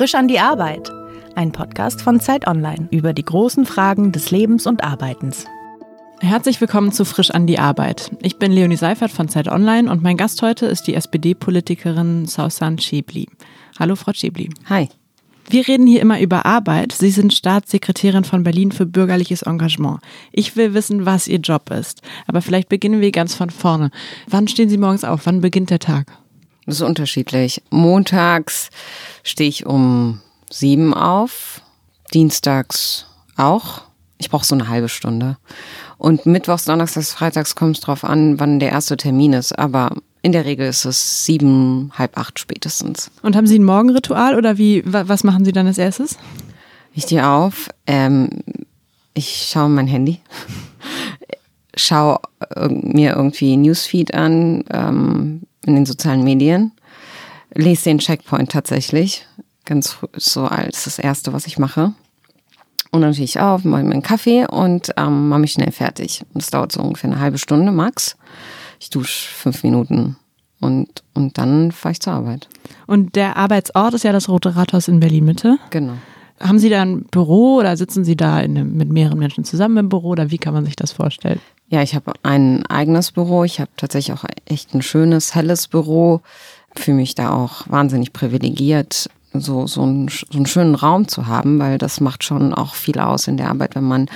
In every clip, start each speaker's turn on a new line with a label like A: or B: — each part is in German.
A: Frisch an die Arbeit. Ein Podcast von Zeit Online über die großen Fragen des Lebens und Arbeitens.
B: Herzlich willkommen zu Frisch an die Arbeit. Ich bin Leonie Seifert von Zeit Online und mein Gast heute ist die SPD-Politikerin Sausan Schäbli. Hallo, Frau Schäbli.
C: Hi.
B: Wir reden hier immer über Arbeit. Sie sind Staatssekretärin von Berlin für bürgerliches Engagement. Ich will wissen, was Ihr Job ist. Aber vielleicht beginnen wir ganz von vorne. Wann stehen Sie morgens auf? Wann beginnt der Tag?
C: Das ist unterschiedlich. Montags stehe ich um sieben auf, dienstags auch. Ich brauche so eine halbe Stunde. Und mittwochs, donnerstags, freitags kommt es drauf an, wann der erste Termin ist. Aber in der Regel ist es sieben, halb acht spätestens.
B: Und haben Sie ein Morgenritual oder wie, was machen Sie dann als erstes?
C: Ich stehe auf, ähm, ich schaue mein Handy, schaue mir irgendwie Newsfeed an ähm, in den sozialen Medien, lese den Checkpoint tatsächlich, ganz so als das Erste, was ich mache. Und dann stehe ich auf, mache mir einen Kaffee und ähm, mache mich schnell fertig. Und das dauert so ungefähr eine halbe Stunde max. Ich dusche fünf Minuten und, und dann fahre ich zur Arbeit.
B: Und der Arbeitsort ist ja das Rote Rathaus in Berlin-Mitte.
C: Genau.
B: Haben Sie da ein Büro oder sitzen Sie da in, mit mehreren Menschen zusammen im Büro oder wie kann man sich das vorstellen?
C: Ja, ich habe ein eigenes Büro. Ich habe tatsächlich auch echt ein schönes, helles Büro. Fühle mich da auch wahnsinnig privilegiert, so, so, einen, so einen schönen Raum zu haben, weil das macht schon auch viel aus in der Arbeit, wenn man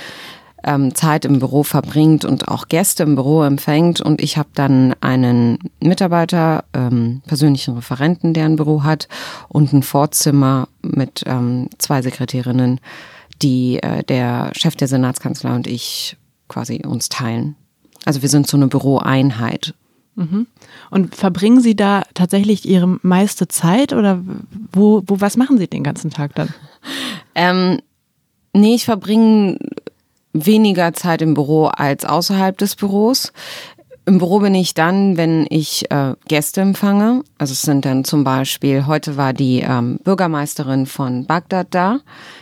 C: ähm, Zeit im Büro verbringt und auch Gäste im Büro empfängt. Und ich habe dann einen Mitarbeiter, ähm, persönlichen Referenten, der ein Büro hat und ein Vorzimmer mit ähm, zwei Sekretärinnen, die äh, der Chef der Senatskanzlei und ich quasi uns teilen. Also wir sind so eine Büroeinheit.
B: Mhm. Und verbringen Sie da tatsächlich Ihre meiste Zeit oder wo, wo was machen Sie den ganzen Tag dann?
C: Ähm, nee, ich verbringe weniger Zeit im Büro als außerhalb des Büros. Im Büro bin ich dann, wenn ich äh, Gäste empfange. Also es sind dann zum Beispiel, heute war die ähm, Bürgermeisterin von Bagdad da.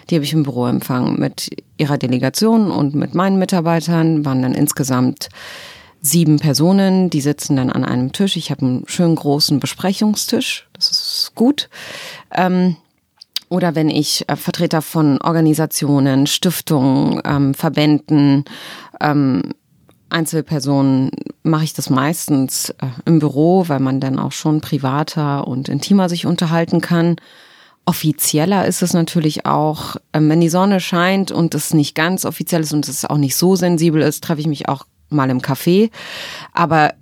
C: Die habe ich im Büro empfangen mit ihrer Delegation und mit meinen Mitarbeitern. Waren dann insgesamt sieben Personen, die sitzen dann an einem Tisch. Ich habe einen schönen großen Besprechungstisch. Das ist gut. Ähm, oder wenn ich äh, Vertreter von Organisationen, Stiftungen, ähm, Verbänden, ähm, Einzelpersonen mache ich das meistens äh, im Büro, weil man dann auch schon privater und intimer sich unterhalten kann. Offizieller ist es natürlich auch, ähm, wenn die Sonne scheint und es nicht ganz offiziell ist und es auch nicht so sensibel ist, treffe ich mich auch mal im Café. Aber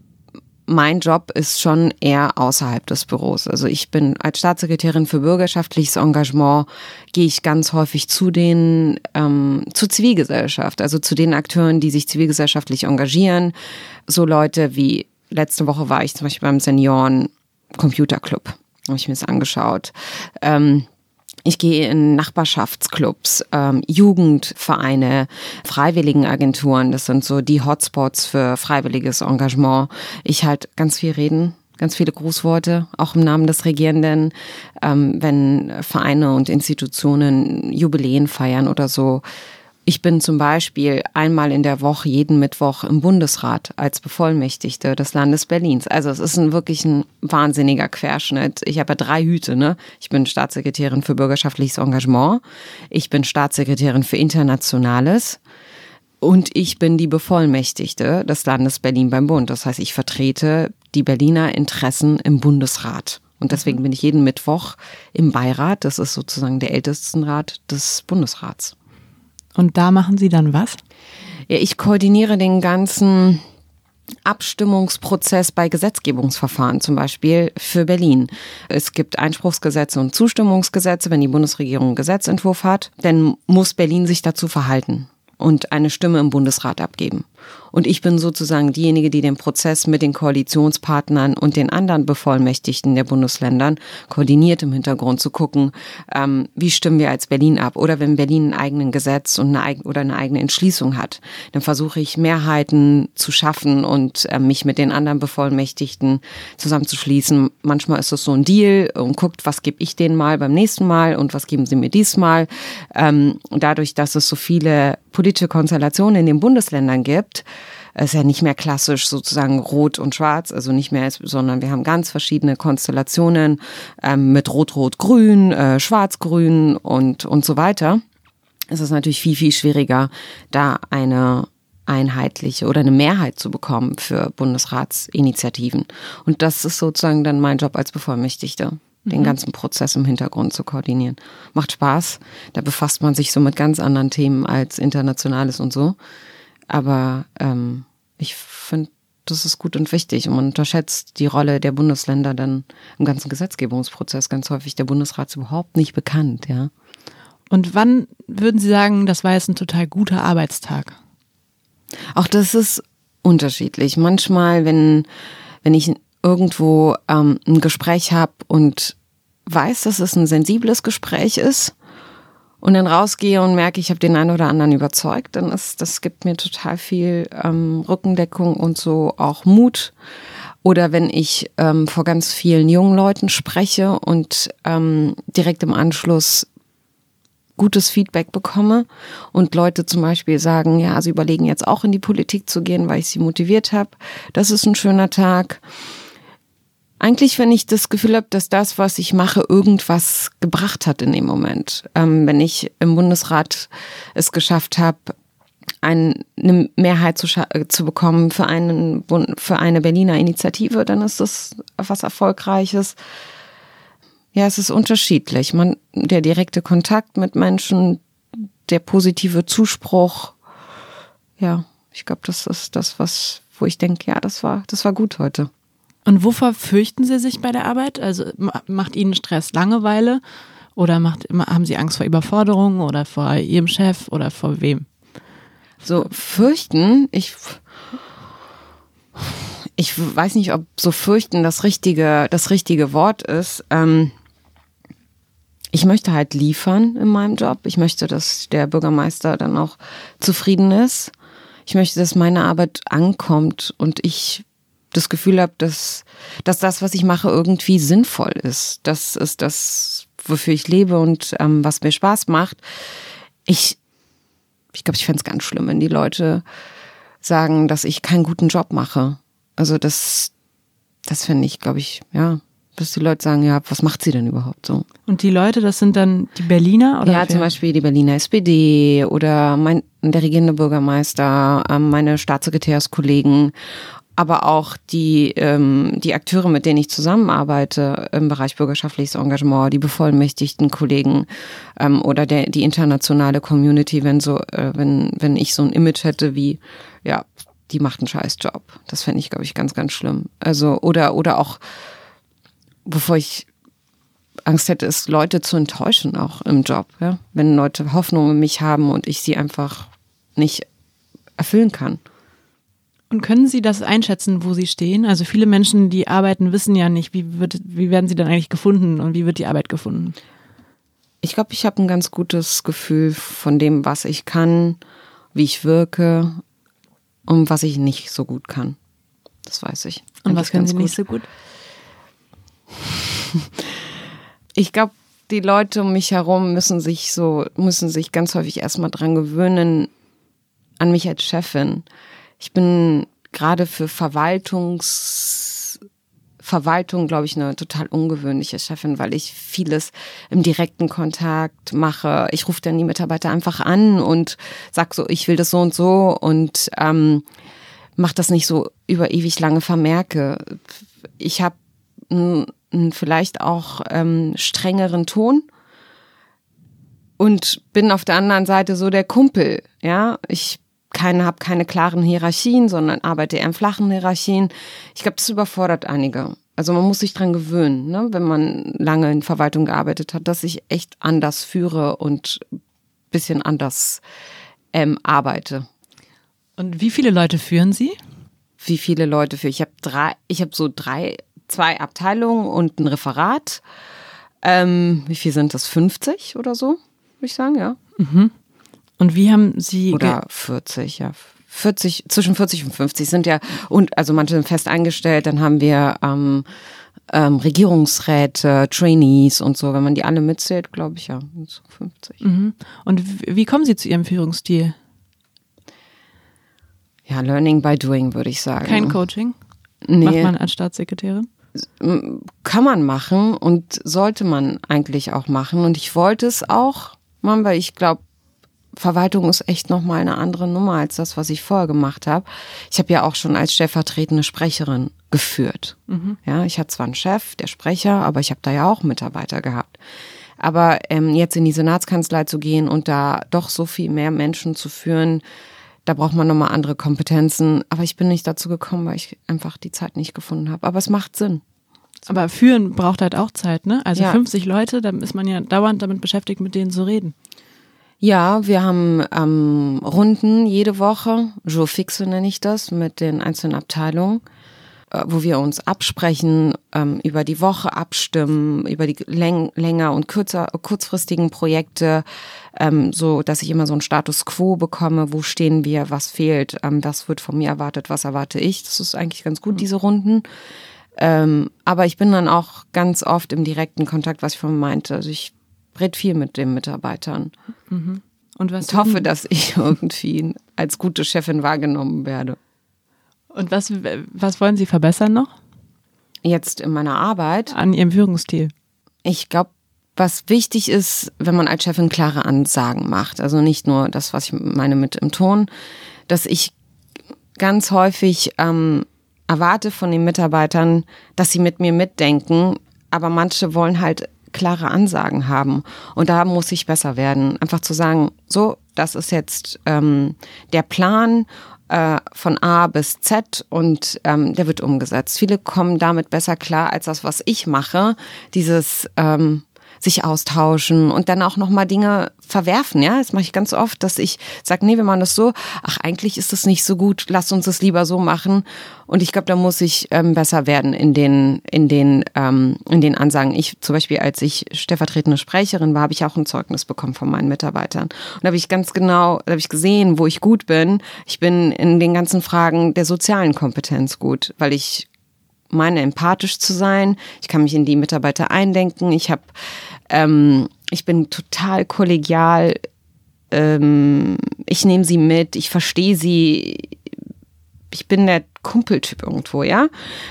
C: mein Job ist schon eher außerhalb des Büros. Also ich bin als Staatssekretärin für bürgerschaftliches Engagement, gehe ich ganz häufig zu den, ähm, zur Zivilgesellschaft, also zu den Akteuren, die sich zivilgesellschaftlich engagieren. So Leute wie, letzte Woche war ich zum Beispiel beim Senioren Computer Club, habe ich mir das angeschaut. Ähm, ich gehe in Nachbarschaftsclubs, ähm, Jugendvereine, Freiwilligenagenturen. Das sind so die Hotspots für freiwilliges Engagement. Ich halt ganz viel reden, ganz viele Grußworte, auch im Namen des Regierenden, ähm, wenn Vereine und Institutionen Jubiläen feiern oder so ich bin zum Beispiel einmal in der Woche, jeden Mittwoch im Bundesrat als Bevollmächtigte des Landes Berlins. Also es ist ein wirklich ein wahnsinniger Querschnitt. Ich habe ja drei Hüte, ne? Ich bin Staatssekretärin für bürgerschaftliches Engagement. Ich bin Staatssekretärin für Internationales. Und ich bin die Bevollmächtigte des Landes Berlin beim Bund. Das heißt, ich vertrete die Berliner Interessen im Bundesrat. Und deswegen bin ich jeden Mittwoch im Beirat. Das ist sozusagen der Ältestenrat des Bundesrats.
B: Und da machen Sie dann was?
C: Ja, ich koordiniere den ganzen Abstimmungsprozess bei Gesetzgebungsverfahren, zum Beispiel für Berlin. Es gibt Einspruchsgesetze und Zustimmungsgesetze. Wenn die Bundesregierung einen Gesetzentwurf hat, dann muss Berlin sich dazu verhalten und eine Stimme im Bundesrat abgeben. Und ich bin sozusagen diejenige, die den Prozess mit den Koalitionspartnern und den anderen Bevollmächtigten der Bundesländern koordiniert im Hintergrund zu gucken, ähm, wie stimmen wir als Berlin ab. Oder wenn Berlin ein eigenes Gesetz und eine, oder eine eigene Entschließung hat, dann versuche ich Mehrheiten zu schaffen und äh, mich mit den anderen Bevollmächtigten zusammenzuschließen. Manchmal ist es so ein Deal und guckt, was gebe ich denen mal beim nächsten Mal und was geben sie mir diesmal. Ähm, dadurch, dass es so viele politische Konstellationen in den Bundesländern gibt, Es ist ja nicht mehr klassisch sozusagen rot und schwarz, also nicht mehr, sondern wir haben ganz verschiedene Konstellationen ähm, mit rot, rot, grün, äh, schwarz, grün und, und so weiter. Es ist natürlich viel, viel schwieriger, da eine einheitliche oder eine Mehrheit zu bekommen für Bundesratsinitiativen. Und das ist sozusagen dann mein Job als Bevollmächtigte den mhm. ganzen Prozess im Hintergrund zu koordinieren. Macht Spaß. Da befasst man sich so mit ganz anderen Themen als Internationales und so. Aber ähm, ich finde, das ist gut und wichtig. Und man unterschätzt die Rolle der Bundesländer dann im ganzen Gesetzgebungsprozess. Ganz häufig der Bundesrat ist überhaupt nicht bekannt, ja.
B: Und wann würden Sie sagen, das war jetzt ein total guter Arbeitstag?
C: Auch das ist unterschiedlich. Manchmal, wenn, wenn ich irgendwo ähm, ein Gespräch habe und weiß, dass es ein sensibles Gespräch ist und dann rausgehe und merke, ich habe den einen oder anderen überzeugt, dann ist das gibt mir total viel ähm, Rückendeckung und so auch Mut. Oder wenn ich ähm, vor ganz vielen jungen Leuten spreche und ähm, direkt im Anschluss gutes Feedback bekomme und Leute zum Beispiel sagen, ja, sie überlegen jetzt auch in die Politik zu gehen, weil ich sie motiviert habe. Das ist ein schöner Tag. Eigentlich, wenn ich das Gefühl habe, dass das, was ich mache, irgendwas gebracht hat in dem Moment. Ähm, wenn ich im Bundesrat es geschafft habe, eine Mehrheit zu, zu bekommen für, einen, für eine Berliner Initiative, dann ist das was Erfolgreiches. Ja, es ist unterschiedlich. Man, der direkte Kontakt mit Menschen, der positive Zuspruch. Ja, ich glaube, das ist das, was, wo ich denke, ja, das war, das war gut heute.
B: Und wovor fürchten Sie sich bei der Arbeit? Also macht Ihnen Stress Langeweile oder macht, haben Sie Angst vor Überforderung oder vor Ihrem Chef oder vor wem?
C: So fürchten, ich ich weiß nicht, ob so fürchten das richtige das richtige Wort ist. Ähm, ich möchte halt liefern in meinem Job. Ich möchte, dass der Bürgermeister dann auch zufrieden ist. Ich möchte, dass meine Arbeit ankommt und ich das Gefühl habe, dass, dass das, was ich mache, irgendwie sinnvoll ist. Das ist das, wofür ich lebe und ähm, was mir Spaß macht. Ich, ich glaube, ich fände es ganz schlimm, wenn die Leute sagen, dass ich keinen guten Job mache. Also das, das finde ich, glaube ich, ja, dass die Leute sagen, ja, was macht sie denn überhaupt so?
B: Und die Leute, das sind dann die Berliner oder?
C: Ja, zum Beispiel die Berliner SPD oder mein, der regierende Bürgermeister, ähm, meine Staatssekretärskollegen aber auch die, ähm, die Akteure, mit denen ich zusammenarbeite im Bereich bürgerschaftliches Engagement, die bevollmächtigten Kollegen ähm, oder der, die internationale Community, wenn so, äh, wenn, wenn ich so ein Image hätte wie, ja, die macht einen scheiß Job. Das fände ich, glaube ich, ganz, ganz schlimm. Also, oder, oder auch, bevor ich Angst hätte, ist, Leute zu enttäuschen, auch im Job, ja. Wenn Leute Hoffnung in mich haben und ich sie einfach nicht erfüllen kann.
B: Und können Sie das einschätzen, wo Sie stehen? Also viele Menschen, die arbeiten, wissen ja nicht, wie, wird, wie werden sie dann eigentlich gefunden und wie wird die Arbeit gefunden?
C: Ich glaube, ich habe ein ganz gutes Gefühl von dem, was ich kann, wie ich wirke und was ich nicht so gut kann. Das weiß ich.
B: Und was können Sie gut. nicht so gut?
C: Ich glaube, die Leute um mich herum müssen sich so, müssen sich ganz häufig erstmal dran gewöhnen, an mich als Chefin. Ich bin gerade für Verwaltungs Verwaltung, glaube ich, eine total ungewöhnliche Chefin, weil ich vieles im direkten Kontakt mache. Ich rufe dann die Mitarbeiter einfach an und sag so, ich will das so und so und ähm, mache das nicht so über ewig lange Vermerke. Ich habe vielleicht auch ähm, strengeren Ton und bin auf der anderen Seite so der Kumpel. Ja, ich keine, habe keine klaren Hierarchien, sondern arbeite eher in flachen Hierarchien. Ich glaube, das überfordert einige. Also man muss sich dran gewöhnen, ne, wenn man lange in Verwaltung gearbeitet hat, dass ich echt anders führe und bisschen anders ähm, arbeite.
B: Und wie viele Leute führen Sie?
C: Wie viele Leute führe ich? habe drei, ich habe so drei, zwei Abteilungen und ein Referat. Ähm, wie viel sind das? 50 oder so, würde ich sagen, ja.
B: Mhm. Und wie haben Sie.
C: Oder 40, ja. 40, zwischen 40 und 50 sind ja, und also manche sind fest eingestellt, dann haben wir ähm, ähm, Regierungsräte, Trainees und so, wenn man die alle mitzählt, glaube ich ja, so 50.
B: Mhm. Und wie kommen Sie zu Ihrem Führungsstil?
C: ja, Learning by Doing, würde ich sagen.
B: Kein Coaching?
C: Nee.
B: Macht man als Staatssekretärin?
C: kann man machen und sollte man eigentlich auch machen. Und ich wollte es auch machen, weil ich glaube, Verwaltung ist echt nochmal eine andere Nummer als das, was ich vorher gemacht habe. Ich habe ja auch schon als stellvertretende Sprecherin geführt. Mhm. Ja, ich hatte zwar einen Chef, der Sprecher, aber ich habe da ja auch Mitarbeiter gehabt. Aber ähm, jetzt in die Senatskanzlei zu gehen und da doch so viel mehr Menschen zu führen, da braucht man nochmal andere Kompetenzen. Aber ich bin nicht dazu gekommen, weil ich einfach die Zeit nicht gefunden habe. Aber es macht Sinn.
B: Aber führen braucht halt auch Zeit, ne? Also
C: Ja.
B: 50 Leute, da ist man ja dauernd damit beschäftigt, mit denen zu reden.
C: Ja, wir haben ähm, Runden jede Woche, Jour fixe nenne ich das, mit den einzelnen Abteilungen, äh, wo wir uns absprechen, ähm, über die Woche abstimmen, über die läng länger und kürzer, kurzfristigen Projekte, ähm, so dass ich immer so einen Status quo bekomme, wo stehen wir, was fehlt, ähm, was wird von mir erwartet, was erwarte ich. Das ist eigentlich ganz gut, diese Runden. Ähm, aber ich bin dann auch ganz oft im direkten Kontakt, was ich vorhin meinte. Also ich rede viel mit den Mitarbeitern.
B: Und was
C: Ich hoffe, dass ich irgendwie als gute Chefin wahrgenommen werde.
B: Und was, was wollen Sie verbessern noch
C: Jetzt in meiner Arbeit.
B: an Ihrem Führungsstil?
C: Ich glaube, was wichtig ist, wenn man als Chefin klare Ansagen macht. Also nicht nur das, was ich meine mit im Ton, dass ich ganz häufig ähm, erwarte von den Mitarbeitern, dass sie mit mir mitdenken, aber manche wollen halt klare Ansagen haben. Und da muss ich besser werden. Einfach zu sagen, so, das ist jetzt ähm, der Plan äh, von A bis Z und ähm, der wird umgesetzt. Viele kommen damit besser klar als das, was ich mache. Dieses ähm, sich austauschen und dann auch nochmal Dinge verwerfen. Ja, das mache ich ganz oft, dass ich sage, nee, wir machen das so. Ach, eigentlich ist das nicht so gut. Lass uns das lieber so machen. Und ich glaube, da muss ich ähm, besser werden in den in den ähm, in den Ansagen. Ich zum Beispiel, als ich stellvertretende Sprecherin war, habe ich auch ein Zeugnis bekommen von meinen Mitarbeitern. Und da habe ich ganz genau, da habe ich gesehen, wo ich gut bin. Ich bin in den ganzen Fragen der sozialen Kompetenz gut, weil ich meine, empathisch zu sein. Ich kann mich in die Mitarbeiter eindenken. Ich habe, ähm, ich bin total kollegial. Ähm, ich nehme sie mit. Ich verstehe sie. Ich bin der Kumpeltyp irgendwo, ja.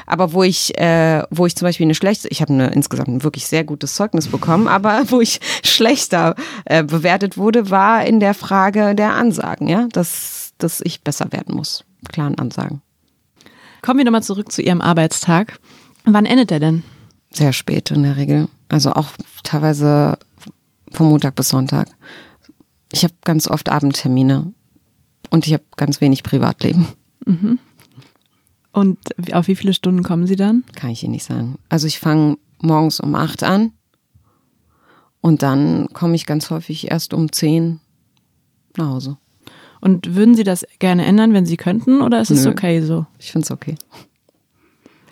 C: Aber wo ich, äh, wo ich zum Beispiel eine schlechte, ich habe insgesamt ein wirklich sehr gutes Zeugnis bekommen, aber wo ich schlechter äh, bewertet wurde, war in der Frage der Ansagen, ja, dass, dass ich besser werden muss. Klaren Ansagen.
B: Kommen wir nochmal zurück zu Ihrem Arbeitstag. Wann endet er denn?
C: Sehr spät in der Regel. Also auch teilweise vom Montag bis Sonntag. Ich habe ganz oft Abendtermine und ich habe ganz wenig Privatleben.
B: Und auf wie viele Stunden kommen Sie dann?
C: Kann ich Ihnen nicht sagen. Also ich fange morgens um acht an und dann komme ich ganz häufig erst um zehn nach Hause.
B: Und würden Sie das gerne ändern, wenn Sie könnten, oder ist es
C: Nö.
B: okay so?
C: Ich finde es okay.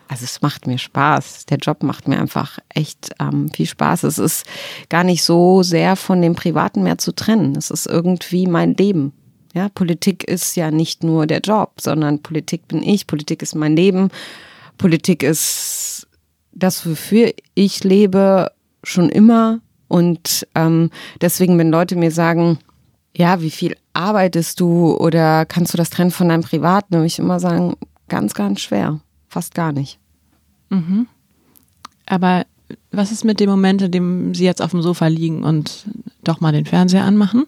C: Also es macht mir Spaß. Der Job macht mir einfach echt ähm, viel Spaß. Es ist gar nicht so sehr von dem Privaten mehr zu trennen. Es ist irgendwie mein Leben. Ja, Politik ist ja nicht nur der Job, sondern Politik bin ich, Politik ist mein Leben. Politik ist das, wofür ich lebe, schon immer. Und ähm, deswegen, wenn Leute mir sagen, ja, wie viel arbeitest du oder kannst du das trennen von deinem Privaten, würde ich immer sagen, ganz, ganz schwer. Fast gar nicht.
B: Aber was ist mit dem Moment, in dem Sie jetzt auf dem Sofa liegen und doch mal den Fernseher anmachen?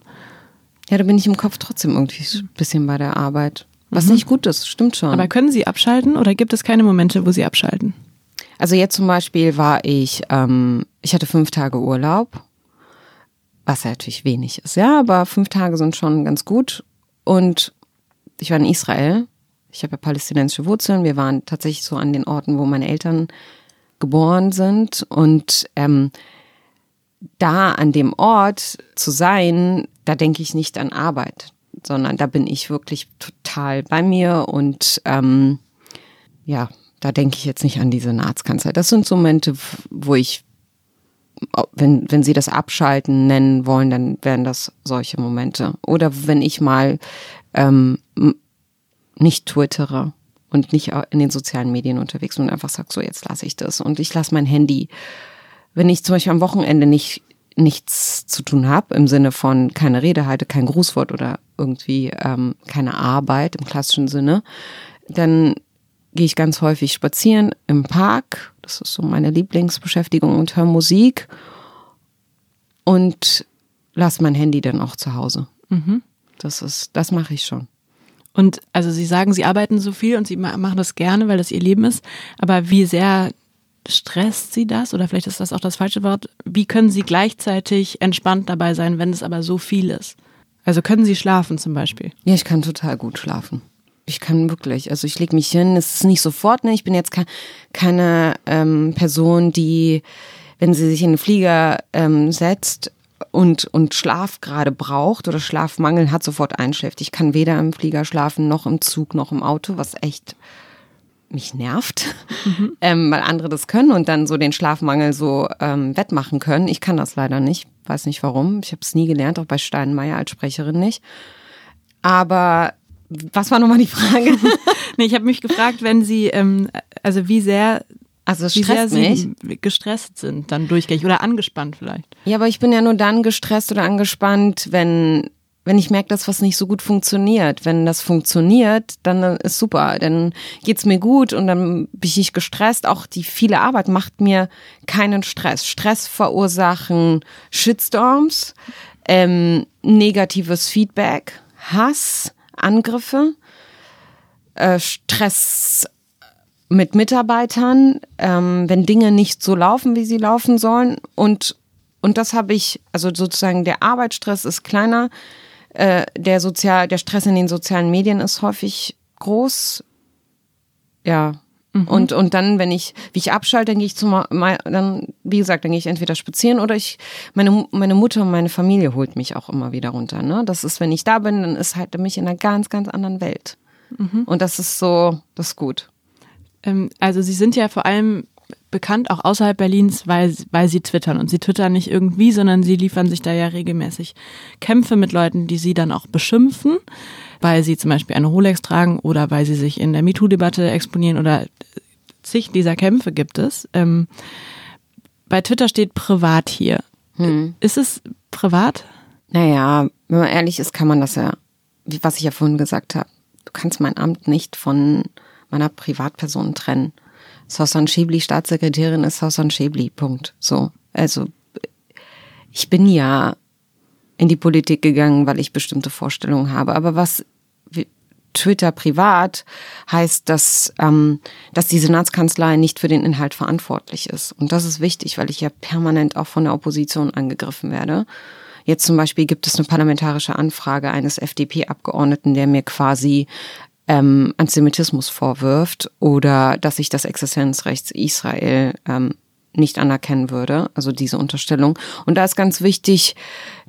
C: Ja, da bin ich im Kopf trotzdem irgendwie ein bisschen bei der Arbeit. Was nicht gut ist, stimmt schon.
B: Aber können Sie abschalten oder gibt es keine Momente, wo Sie abschalten?
C: Also jetzt zum Beispiel war ich, ähm, ich hatte fünf Tage Urlaub, was ja natürlich wenig ist, ja, aber fünf Tage sind schon ganz gut. Und ich war in Israel. Ich habe ja palästinensische Wurzeln. Wir waren tatsächlich so an den Orten, wo meine Eltern geboren sind. Und ähm, da an dem Ort zu sein, da denke ich nicht an Arbeit, sondern da bin ich wirklich total bei mir und ähm, ja, da denke ich jetzt nicht an die Senatskanzlei. Das sind so Momente, wo ich, wenn, wenn Sie das Abschalten nennen wollen, dann wären das solche Momente. Oder wenn ich mal ähm, nicht twittere und nicht in den sozialen Medien unterwegs bin und einfach sage, so jetzt lasse ich das und ich lasse mein Handy. Wenn ich zum Beispiel am Wochenende nicht nichts zu tun habe, im Sinne von keine Rede halte, kein Grußwort oder irgendwie ähm, keine Arbeit im klassischen Sinne, dann gehe ich ganz häufig spazieren im Park. Das ist so meine Lieblingsbeschäftigung und höre Musik und lasse mein Handy dann auch zu Hause.
B: Mhm.
C: Das ist, das mache ich schon.
B: Und also Sie sagen, Sie arbeiten so viel und Sie machen das gerne, weil das Ihr Leben ist. Aber wie sehr stresst Sie das? Oder vielleicht ist das auch das falsche Wort. Wie können Sie gleichzeitig entspannt dabei sein, wenn es aber so viel ist? Also können Sie schlafen zum Beispiel?
C: Ja, ich kann total gut schlafen. Ich kann wirklich. Also ich lege mich hin. Es ist nicht sofort. Ne? Ich bin jetzt ke keine ähm, Person, die, wenn sie sich in den Flieger ähm, setzt, und, und Schlaf gerade braucht oder Schlafmangel hat, sofort einschläft. Ich kann weder im Flieger schlafen, noch im Zug, noch im Auto, was echt mich nervt, mhm. ähm, weil andere das können und dann so den Schlafmangel so ähm, wettmachen können. Ich kann das leider nicht, weiß nicht warum. Ich habe es nie gelernt, auch bei Steinmeier als Sprecherin nicht. Aber was war nochmal die Frage?
B: nee, ich habe mich gefragt, wenn Sie, ähm, also wie sehr
C: also es
B: wie
C: stresst
B: sehr
C: mich.
B: Sie gestresst sind dann durchgängig oder angespannt vielleicht.
C: Ja, aber ich bin ja nur dann gestresst oder angespannt, wenn wenn ich merke, dass was nicht so gut funktioniert. Wenn das funktioniert, dann ist super. Dann geht's mir gut und dann bin ich nicht gestresst. Auch die viele Arbeit macht mir keinen Stress. Stress verursachen Shitstorms, ähm, negatives Feedback, Hass, Angriffe, äh, Stress mit Mitarbeitern, ähm, wenn Dinge nicht so laufen, wie sie laufen sollen. Und, und das habe ich, also sozusagen der Arbeitsstress ist kleiner, äh, der Sozial, der Stress in den sozialen Medien ist häufig groß. Ja. Mhm. Und, und dann, wenn ich, wie ich abschalte, dann gehe ich zum, dann, wie gesagt, dann gehe ich entweder spazieren oder ich, meine, meine Mutter und meine Familie holt mich auch immer wieder runter, ne? Das ist, wenn ich da bin, dann ist halt mich in einer ganz, ganz anderen Welt. Mhm. Und das ist so, das ist gut.
B: Ähm, also Sie sind ja vor allem bekannt, auch außerhalb Berlins, weil, weil sie twittern. Und sie twittern nicht irgendwie, sondern sie liefern sich da ja regelmäßig Kämpfe mit Leuten, die sie dann auch beschimpfen, weil sie zum Beispiel eine Rolex tragen oder weil sie sich in der MeToo-Debatte exponieren oder zig dieser Kämpfe gibt es. Ähm, bei Twitter steht privat hier. Hm. Ist es privat?
C: Naja, wenn man ehrlich ist, kann man das ja, was ich ja vorhin gesagt habe. Du kannst mein Amt nicht von meiner Privatperson trennen. Sossan Schäbli, Staatssekretärin ist Sossan Schäbli, Punkt. So. Also, ich bin ja in die Politik gegangen, weil ich bestimmte Vorstellungen habe. Aber was Twitter privat heißt, dass, ähm, dass die Senatskanzlei nicht für den Inhalt verantwortlich ist. Und das ist wichtig, weil ich ja permanent auch von der Opposition angegriffen werde. Jetzt zum Beispiel gibt es eine parlamentarische Anfrage eines FDP-Abgeordneten, der mir quasi ähm, Antisemitismus vorwirft oder dass ich das Existenzrecht Israel ähm, nicht anerkennen würde, also diese Unterstellung. Und da ist ganz wichtig,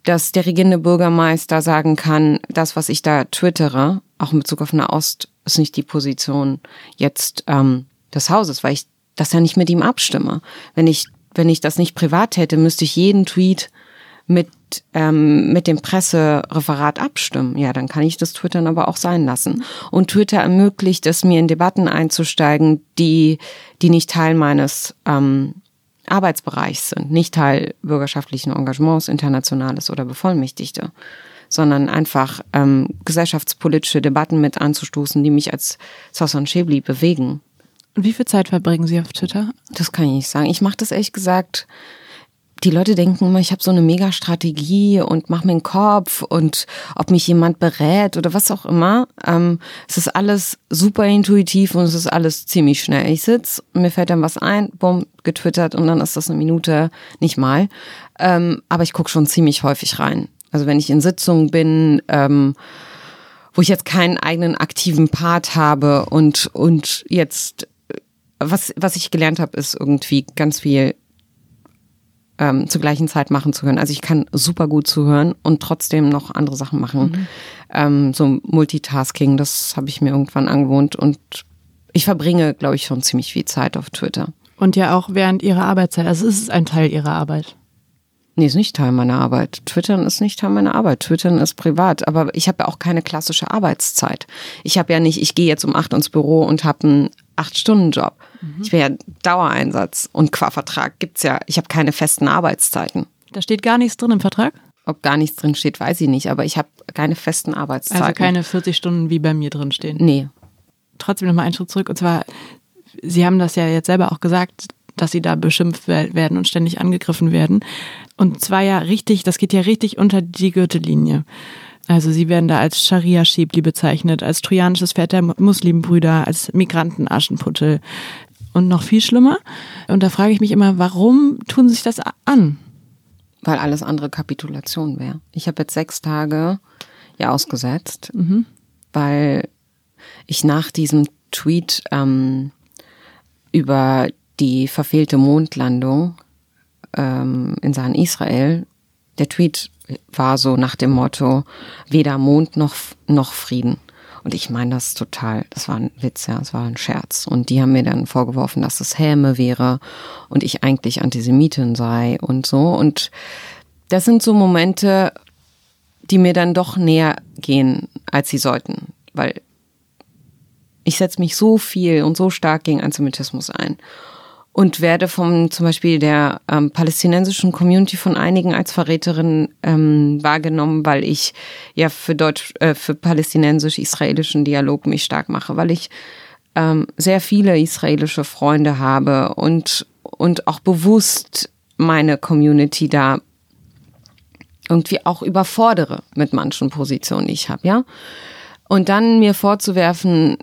C: dass der regierende Bürgermeister sagen kann, das, was ich da twittere, auch in Bezug auf Nahost, ist nicht die Position jetzt ähm, des Hauses, weil ich das ja nicht mit ihm abstimme. Wenn ich, wenn ich das nicht privat hätte, müsste ich jeden Tweet mit, ähm, mit dem Pressereferat abstimmen. Ja, dann kann ich das Twittern aber auch sein lassen. Und Twitter ermöglicht es mir, in Debatten einzusteigen, die, die nicht Teil meines ähm, Arbeitsbereichs sind, nicht Teil bürgerschaftlichen Engagements, internationales oder Bevollmächtigte, sondern einfach ähm, gesellschaftspolitische Debatten mit anzustoßen, die mich als Sasson Schäbli bewegen.
B: Und wie viel Zeit verbringen Sie auf Twitter?
C: Das kann ich nicht sagen. Ich mache das ehrlich gesagt die Leute denken immer, ich habe so eine Mega-Strategie und mache mir einen Kopf und ob mich jemand berät oder was auch immer. Ähm, es ist alles super intuitiv und es ist alles ziemlich schnell. Ich sitz, mir fällt dann was ein, bumm, getwittert und dann ist das eine Minute, nicht mal. Ähm, aber ich gucke schon ziemlich häufig rein. Also wenn ich in Sitzungen bin, ähm, wo ich jetzt keinen eigenen aktiven Part habe und, und jetzt was, was ich gelernt habe, ist irgendwie ganz viel ähm, zur gleichen Zeit machen zu können. Also ich kann super gut zuhören und trotzdem noch andere Sachen machen. Mhm. Ähm, so Multitasking, das habe ich mir irgendwann angewohnt und ich verbringe, glaube ich, schon ziemlich viel Zeit auf Twitter.
B: Und ja auch während Ihrer Arbeitszeit. Also ist es ein Teil Ihrer Arbeit?
C: Nee, ist nicht Teil meiner Arbeit. Twittern ist nicht Teil meiner Arbeit. Twittern ist privat. Aber ich habe ja auch keine klassische Arbeitszeit. Ich habe ja nicht, ich gehe jetzt um acht ins Büro und habe einen Acht-Stunden-Job. Mhm. Ich bin ja Dauereinsatz und qua Vertrag gibt's ja, ich habe keine festen Arbeitszeiten.
B: Da steht gar nichts drin im Vertrag?
C: Ob gar nichts drin steht, weiß ich nicht, aber ich habe keine festen Arbeitszeiten.
B: Also keine 40 Stunden wie bei mir drin stehen.
C: Nee.
B: Trotzdem nochmal einen Schritt zurück. Und zwar, Sie haben das ja jetzt selber auch gesagt, dass Sie da beschimpft werden und ständig angegriffen werden. Und zwar ja richtig, das geht ja richtig unter die Gürtellinie. Also sie werden da als Scharia-Schiebli bezeichnet, als trojanisches Pferd der Muslimbrüder, als Migrantenaschenputtel und noch viel schlimmer. Und da frage ich mich immer, warum tun sie sich das an?
C: Weil alles andere Kapitulation wäre. Ich habe jetzt sechs Tage ja ausgesetzt, mhm. weil ich nach diesem Tweet ähm, über die verfehlte Mondlandung ähm, in Sachen Israel, der Tweet war so nach dem Motto, weder Mond noch, noch Frieden. Und ich meine das total, das war ein Witz, ja, es war ein Scherz. Und die haben mir dann vorgeworfen, dass es Häme wäre und ich eigentlich Antisemitin sei und so. Und das sind so Momente, die mir dann doch näher gehen, als sie sollten. Weil ich setze mich so viel und so stark gegen Antisemitismus ein und werde vom zum Beispiel der ähm, palästinensischen Community von einigen als Verräterin ähm, wahrgenommen, weil ich ja für Deutsch, äh, für palästinensisch-israelischen Dialog mich stark mache, weil ich ähm, sehr viele israelische Freunde habe und und auch bewusst meine Community da irgendwie auch überfordere mit manchen Positionen, die ich habe, ja. Und dann mir vorzuwerfen,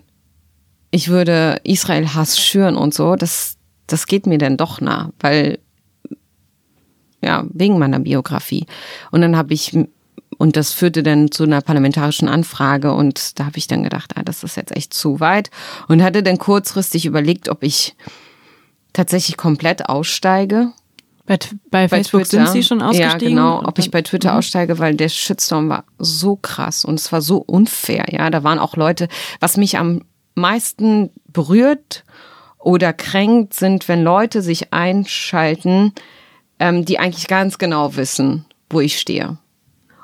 C: ich würde Israel Hass schüren und so, das das geht mir dann doch nah, weil ja, wegen meiner Biografie. Und dann habe ich und das führte dann zu einer parlamentarischen Anfrage und da habe ich dann gedacht, ah, das ist jetzt echt zu weit und hatte dann kurzfristig überlegt, ob ich tatsächlich komplett aussteige.
B: Bei, bei, bei Facebook Twitter. sind Sie schon ausgestiegen?
C: Ja, genau, ob ich bei Twitter mhm. aussteige, weil der Shitstorm war so krass und es war so unfair, ja, da waren auch Leute, was mich am meisten berührt oder kränkt sind, wenn Leute sich einschalten, ähm, die eigentlich ganz genau wissen, wo ich stehe.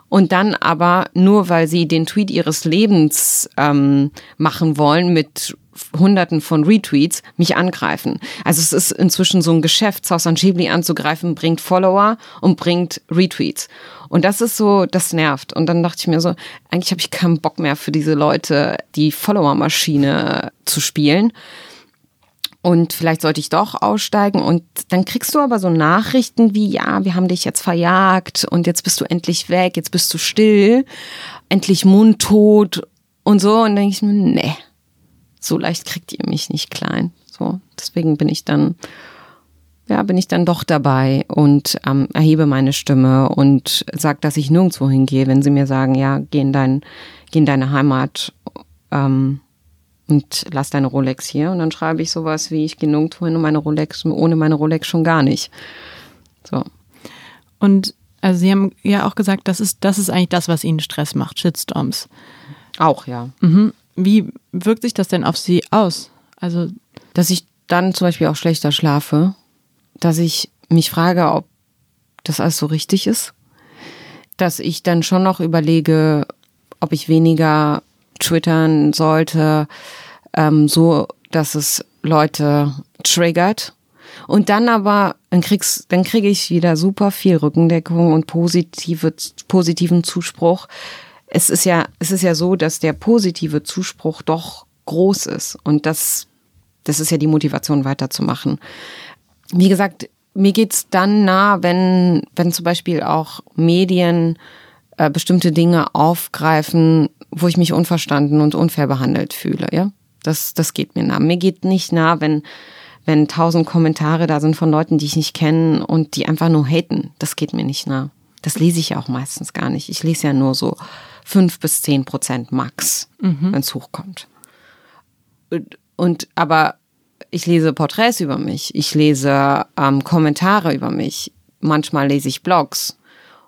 C: Und dann aber nur, weil sie den Tweet ihres Lebens ähm, machen wollen mit Hunderten von Retweets, mich angreifen. Also es ist inzwischen so ein Geschäft, Sauce Schibli anzugreifen, bringt Follower und bringt Retweets. Und das ist so, das nervt. Und dann dachte ich mir so, eigentlich habe ich keinen Bock mehr für diese Leute, die Follower-Maschine zu spielen und vielleicht sollte ich doch aussteigen. Und dann kriegst du aber so Nachrichten wie, ja, wir haben dich jetzt verjagt und jetzt bist du endlich weg, jetzt bist du still, endlich mundtot und so. Und dann denke ich mir, nee, so leicht kriegt ihr mich nicht klein. So, deswegen bin ich dann, ja, bin ich dann doch dabei und ähm, erhebe meine Stimme und sag, dass ich nirgendwo hingehe, wenn sie mir sagen, ja, geh in, dein, geh in deine Heimat. Ähm, und lass deine Rolex hier. Und dann schreibe ich sowas wie, ich gehe nirgendwo hin und meine Rolex, ohne meine Rolex schon gar nicht. So.
B: Und also Sie haben ja auch gesagt, das ist, das ist eigentlich das, was Ihnen Stress macht, Shitstorms.
C: Auch, ja.
B: Mhm. Wie wirkt sich das denn auf Sie aus? Also,
C: dass ich dann zum Beispiel auch schlechter schlafe, dass ich mich frage, ob das alles so richtig ist, dass ich dann schon noch überlege, ob ich weniger twittern sollte, ähm, so dass es Leute triggert. Und dann aber, dann kriegst, dann kriege ich wieder super viel Rückendeckung und positive, positiven Zuspruch. Es ist ja, es ist ja so, dass der positive Zuspruch doch groß ist. Und das, das ist ja die Motivation weiterzumachen. Wie gesagt, mir geht's dann nah, wenn, wenn zum Beispiel auch Medien äh, bestimmte Dinge aufgreifen, wo ich mich unverstanden und unfair behandelt fühle, ja. Das, das geht mir nah. Mir geht nicht nah, wenn, wenn tausend Kommentare da sind von Leuten, die ich nicht kenne und die einfach nur haten. Das geht mir nicht nah. Das lese ich ja auch meistens gar nicht. Ich lese ja nur so fünf bis zehn Prozent max, mhm. wenn es hochkommt. Und, und aber ich lese Porträts über mich, ich lese ähm, Kommentare über mich, manchmal lese ich Blogs.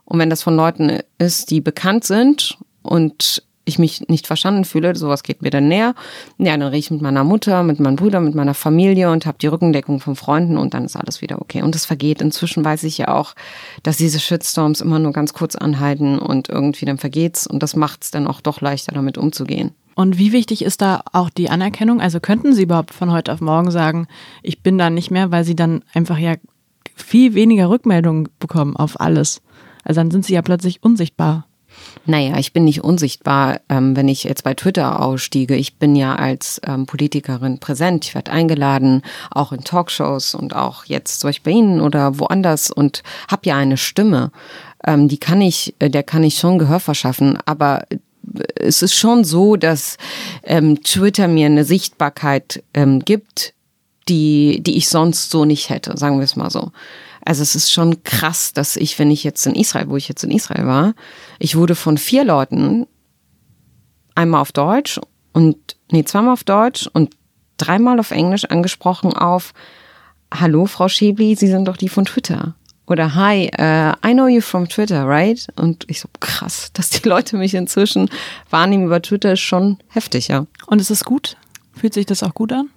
C: Und wenn das von Leuten ist, die bekannt sind und ich mich nicht verstanden fühle, sowas geht mir dann näher. Ja, dann rede ich mit meiner Mutter, mit meinem Bruder, mit meiner Familie und habe die Rückendeckung von Freunden und dann ist alles wieder okay. Und es vergeht. Inzwischen weiß ich ja auch, dass diese Shitstorms immer nur ganz kurz anhalten und irgendwie dann vergeht's und das macht es dann auch doch leichter, damit umzugehen.
B: Und wie wichtig ist da auch die Anerkennung? Also könnten Sie überhaupt von heute auf morgen sagen, ich bin da nicht mehr, weil Sie dann einfach ja viel weniger Rückmeldungen bekommen auf alles. Also dann sind sie ja plötzlich unsichtbar.
C: Naja, ich bin nicht unsichtbar, ähm, wenn ich jetzt bei Twitter ausstiege. Ich bin ja als ähm, Politikerin präsent. Ich werde eingeladen, auch in Talkshows und auch jetzt zum Beispiel bei Ihnen oder woanders und habe ja eine Stimme. Ähm, die kann ich, äh, der kann ich schon Gehör verschaffen. Aber äh, es ist schon so, dass ähm, Twitter mir eine Sichtbarkeit ähm, gibt, die, die ich sonst so nicht hätte, sagen wir es mal so. Also es ist schon krass, dass ich, wenn ich jetzt in Israel, wo ich jetzt in Israel war, ich wurde von vier Leuten einmal auf Deutsch und nee, zweimal auf Deutsch und dreimal auf Englisch angesprochen auf Hallo, Frau Schäbli, Sie sind doch die von Twitter. Oder Hi, uh, I know you from Twitter, right? Und ich so, krass, dass die Leute mich inzwischen wahrnehmen über Twitter ist schon heftig, ja.
B: Und ist es gut? Fühlt sich das auch gut an?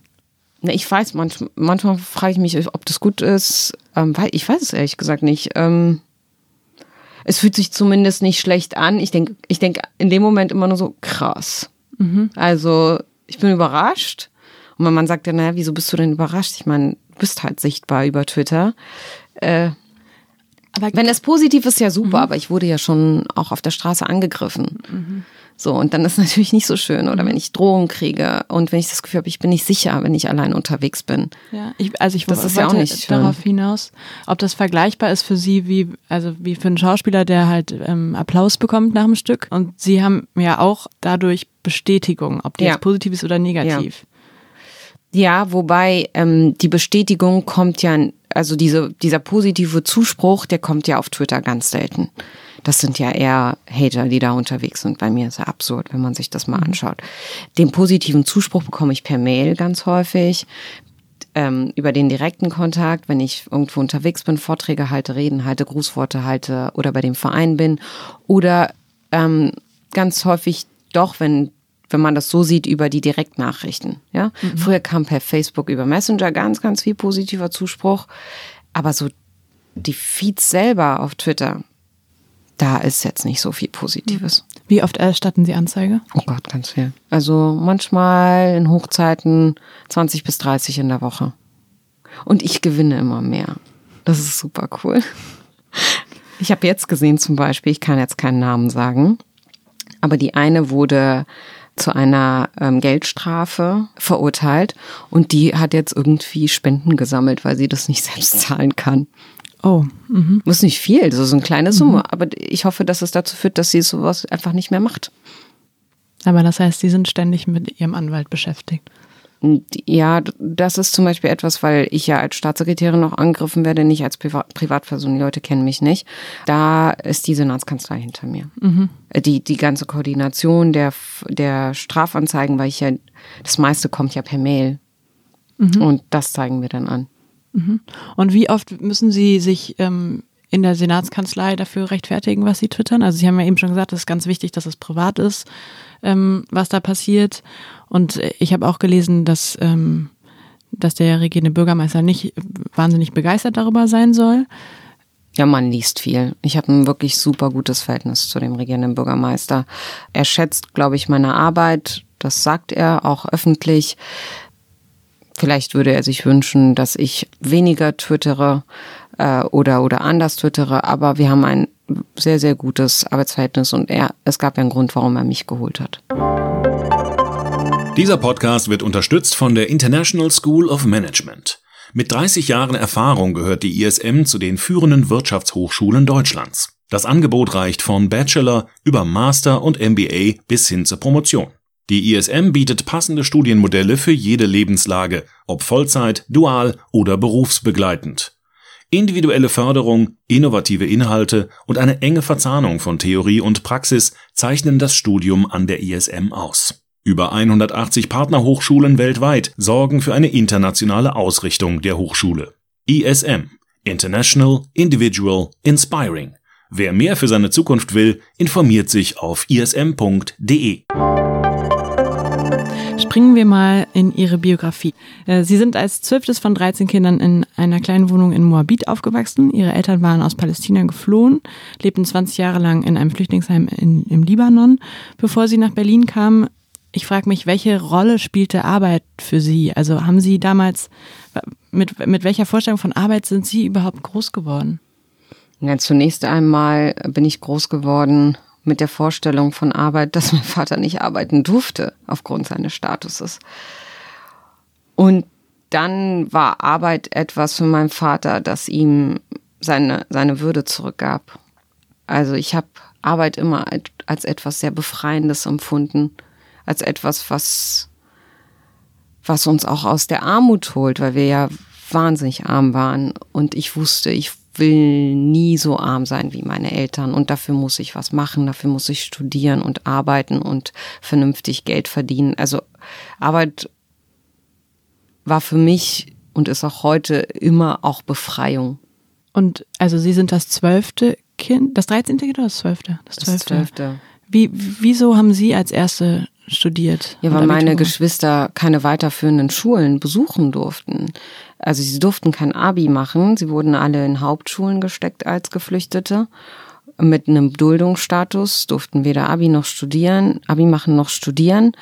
C: Ne, ich weiß, manch, manchmal frage ich mich, ob das gut ist. Ähm, weil ich weiß es ehrlich gesagt nicht. Ähm, es fühlt sich zumindest nicht schlecht an. Ich denke ich denk in dem Moment immer nur so krass. Mhm. Also ich bin überrascht. Und wenn man sagt ja, naja, wieso bist du denn überrascht? Ich meine, du bist halt sichtbar über Twitter. Äh, aber wenn es positiv ist, ja super, mhm. aber ich wurde ja schon auch auf der Straße angegriffen. Mhm. So, und dann ist natürlich nicht so schön. Oder wenn ich Drohungen kriege und wenn ich das Gefühl habe, ich bin nicht sicher, wenn ich allein unterwegs bin.
B: Ja, ich, also ich das ist ja auch nicht darauf schön. hinaus, ob das vergleichbar ist für Sie wie, also wie für einen Schauspieler, der halt ähm, Applaus bekommt nach dem Stück. Und Sie haben ja auch dadurch Bestätigung, ob die ja. jetzt positiv ist oder negativ.
C: Ja, ja wobei ähm, die Bestätigung kommt ja, also diese, dieser positive Zuspruch, der kommt ja auf Twitter ganz selten. Das sind ja eher Hater, die da unterwegs sind. Bei mir ist ja absurd, wenn man sich das mal mhm. anschaut. Den positiven Zuspruch bekomme ich per Mail ganz häufig. Ähm, über den direkten Kontakt, wenn ich irgendwo unterwegs bin, Vorträge halte, Reden halte, Grußworte halte oder bei dem Verein bin. Oder ähm, ganz häufig doch, wenn wenn man das so sieht, über die Direktnachrichten. Ja? Mhm. Früher kam per Facebook über Messenger ganz, ganz viel positiver Zuspruch. Aber so die Feeds selber auf Twitter, da ist jetzt nicht so viel Positives.
B: Wie oft erstatten Sie Anzeige?
C: Oh Gott, ganz viel. Also manchmal in Hochzeiten 20 bis 30 in der Woche. Und ich gewinne immer mehr. Das ist super cool. Ich habe jetzt gesehen zum Beispiel, ich kann jetzt keinen Namen sagen, aber die eine wurde zu einer ähm, Geldstrafe verurteilt und die hat jetzt irgendwie Spenden gesammelt, weil sie das nicht selbst zahlen kann.
B: Oh. Mhm.
C: Muss nicht viel, so eine kleine Summe. Mhm. Aber ich hoffe, dass es dazu führt, dass sie sowas einfach nicht mehr macht.
B: Aber das heißt, Sie sind ständig mit Ihrem Anwalt beschäftigt.
C: Ja, das ist zum Beispiel etwas, weil ich ja als Staatssekretärin noch angegriffen werde, nicht als Priva Privatperson. Die Leute kennen mich nicht. Da ist die Senatskanzlei hinter mir. Mhm. Die, die ganze Koordination der, der Strafanzeigen, weil ich ja, das meiste kommt ja per Mail. Mhm. Und das zeigen wir dann an.
B: Mhm. Und wie oft müssen Sie sich ähm, in der Senatskanzlei dafür rechtfertigen, was Sie twittern? Also Sie haben ja eben schon gesagt, es ist ganz wichtig, dass es privat ist, ähm, was da passiert. Und ich habe auch gelesen, dass, ähm, dass der regierende Bürgermeister nicht wahnsinnig begeistert darüber sein soll.
C: Ja, man liest viel. Ich habe ein wirklich super gutes Verhältnis zu dem regierenden Bürgermeister. Er schätzt, glaube ich, meine Arbeit. Das sagt er auch öffentlich. Vielleicht würde er sich wünschen, dass ich weniger twittere äh, oder, oder anders twittere, aber wir haben ein sehr, sehr gutes Arbeitsverhältnis und er, es gab ja einen Grund, warum er mich geholt hat.
D: Dieser Podcast wird unterstützt von der International School of Management. Mit 30 Jahren Erfahrung gehört die ISM zu den führenden Wirtschaftshochschulen Deutschlands. Das Angebot reicht von Bachelor über Master und MBA bis hin zur Promotion. Die ISM bietet passende Studienmodelle für jede Lebenslage, ob Vollzeit, dual oder berufsbegleitend. Individuelle Förderung, innovative Inhalte und eine enge Verzahnung von Theorie und Praxis zeichnen das Studium an der ISM aus. Über 180 Partnerhochschulen weltweit sorgen für eine internationale Ausrichtung der Hochschule. ISM International, Individual, Inspiring. Wer mehr für seine Zukunft will, informiert sich auf ism.de.
B: Springen wir mal in Ihre Biografie. Äh, Sie sind als zwölftes von 13 Kindern in einer kleinen Wohnung in Moabit aufgewachsen. Ihre Eltern waren aus Palästina geflohen, lebten 20 Jahre lang in einem Flüchtlingsheim in, im Libanon. Bevor Sie nach Berlin kamen, ich frage mich, welche Rolle spielte Arbeit für Sie? Also haben Sie damals, mit, mit welcher Vorstellung von Arbeit sind Sie überhaupt groß geworden?
C: Ja, zunächst einmal bin ich groß geworden mit der Vorstellung von Arbeit, dass mein Vater nicht arbeiten durfte aufgrund seines Statuses. Und dann war Arbeit etwas für meinen Vater, das ihm seine, seine Würde zurückgab. Also ich habe Arbeit immer als etwas sehr Befreiendes empfunden, als etwas, was, was uns auch aus der Armut holt, weil wir ja wahnsinnig arm waren. Und ich wusste, ich will nie so arm sein wie meine Eltern und dafür muss ich was machen, dafür muss ich studieren und arbeiten und vernünftig Geld verdienen. Also Arbeit war für mich und ist auch heute immer auch Befreiung.
B: Und also Sie sind das zwölfte Kind, das dreizehnte Kind oder das zwölfte?
C: Das zwölfte.
B: Wie, wieso haben Sie als erste studiert?
C: Ja, weil meine Geschwister keine weiterführenden Schulen besuchen durften. Also sie durften kein Abi machen. Sie wurden alle in Hauptschulen gesteckt als Geflüchtete. Mit einem Duldungsstatus durften weder Abi noch studieren, Abi machen noch studieren.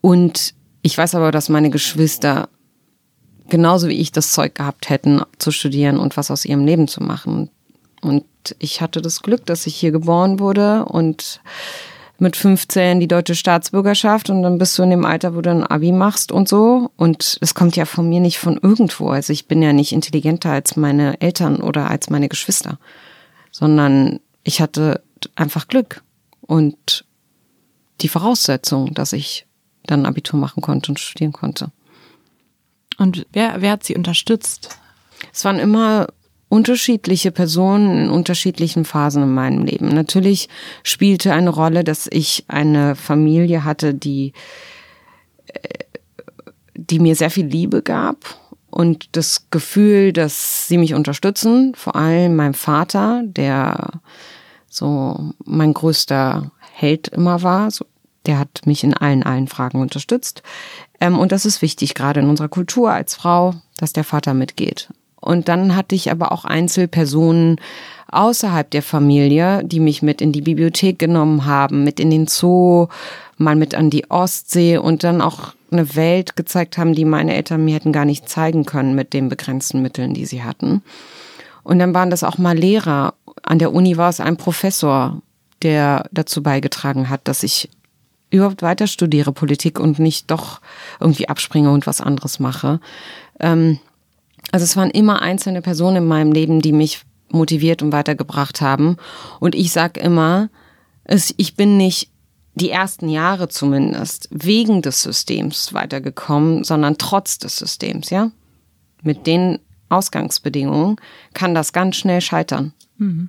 C: Und ich weiß aber, dass meine Geschwister genauso wie ich das Zeug gehabt hätten, zu studieren und was aus ihrem Leben zu machen. Und ich hatte das Glück, dass ich hier geboren wurde und mit 15 die deutsche Staatsbürgerschaft und dann bist du in dem Alter, wo du ein Abi machst und so. Und es kommt ja von mir nicht von irgendwo. Also ich bin ja nicht intelligenter als meine Eltern oder als meine Geschwister, sondern ich hatte einfach Glück und die Voraussetzung, dass ich dann Abitur machen konnte und studieren konnte.
B: Und wer, wer hat sie unterstützt?
C: Es waren immer unterschiedliche Personen in unterschiedlichen Phasen in meinem Leben. Natürlich spielte eine Rolle, dass ich eine Familie hatte, die, äh, die mir sehr viel Liebe gab und das Gefühl, dass sie mich unterstützen. Vor allem mein Vater, der so mein größter Held immer war. der hat mich in allen, allen Fragen unterstützt. Ähm, und das ist wichtig, gerade in unserer Kultur als Frau, dass der Vater mitgeht. Und dann hatte ich aber auch Einzelpersonen außerhalb der Familie, die mich mit in die Bibliothek genommen haben, mit in den Zoo, mal mit an die Ostsee und dann auch eine Welt gezeigt haben, die meine Eltern mir hätten gar nicht zeigen können mit den begrenzten Mitteln, die sie hatten. Und dann waren das auch mal Lehrer. An der Uni war es ein Professor, der dazu beigetragen hat, dass ich überhaupt weiter studiere Politik und nicht doch irgendwie abspringe und was anderes mache. Ähm, also es waren immer einzelne Personen in meinem Leben, die mich motiviert und weitergebracht haben. Und ich sag immer, es, ich bin nicht die ersten Jahre zumindest wegen des Systems weitergekommen, sondern trotz des Systems, ja. Mit den Ausgangsbedingungen kann das ganz schnell scheitern. Mhm.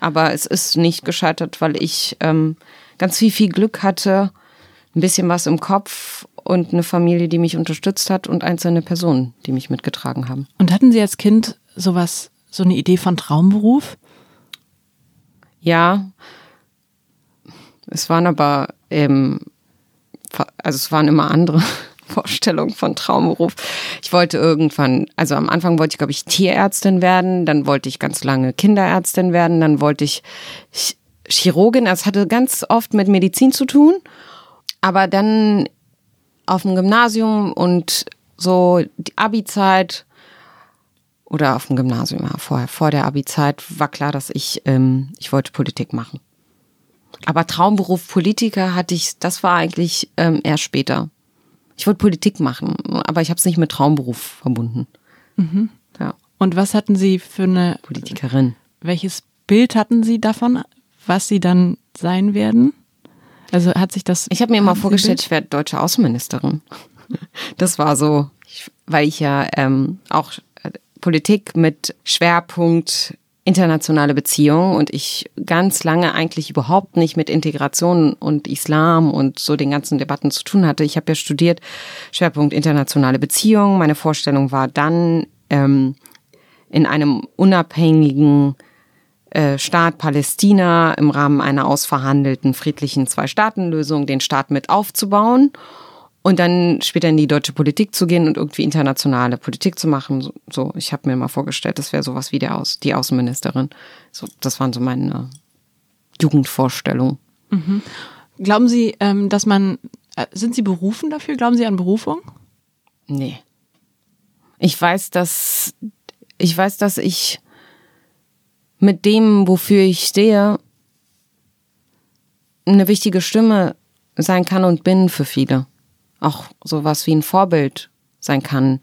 C: Aber es ist nicht gescheitert, weil ich ähm, ganz viel, viel Glück hatte, ein bisschen was im Kopf und eine Familie, die mich unterstützt hat und einzelne Personen, die mich mitgetragen haben.
B: Und hatten Sie als Kind sowas, so eine Idee von Traumberuf?
C: Ja. Es waren aber, ähm, also es waren immer andere Vorstellungen von Traumberuf. Ich wollte irgendwann, also am Anfang wollte ich, glaube ich, Tierärztin werden, dann wollte ich ganz lange Kinderärztin werden, dann wollte ich Chirurgin, also es hatte ganz oft mit Medizin zu tun. Aber dann auf dem Gymnasium und so die Abi-Zeit oder auf dem Gymnasium, ja, vorher, vor der Abi-Zeit war klar, dass ich, ähm, ich wollte Politik machen. Aber Traumberuf Politiker hatte ich, das war eigentlich ähm, erst später. Ich wollte Politik machen, aber ich habe es nicht mit Traumberuf verbunden.
B: Mhm. Ja. Und was hatten Sie für eine
C: Politikerin?
B: Welches Bild hatten Sie davon, was Sie dann sein werden? Also hat sich das.
C: Ich habe mir immer vorgestellt, ich werde deutsche Außenministerin. Das war so, weil ich ja ähm, auch äh, Politik mit Schwerpunkt internationale Beziehungen und ich ganz lange eigentlich überhaupt nicht mit Integration und Islam und so den ganzen Debatten zu tun hatte. Ich habe ja studiert Schwerpunkt internationale Beziehungen. Meine Vorstellung war dann ähm, in einem unabhängigen äh, Staat Palästina im Rahmen einer ausverhandelten friedlichen Zwei-Staaten-Lösung den Staat mit aufzubauen und dann später in die deutsche Politik zu gehen und irgendwie internationale Politik zu machen. So, ich habe mir mal vorgestellt, das wäre sowas wie der Aus, die Außenministerin. So, das waren so meine Jugendvorstellungen.
B: Mhm. Glauben Sie, ähm, dass man Äh, sind Sie berufen dafür? Glauben Sie an Berufung?
C: Nee. Ich weiß, dass ich weiß, dass ich mit dem, wofür ich stehe, eine wichtige Stimme sein kann und bin für viele. Auch sowas wie ein Vorbild sein kann.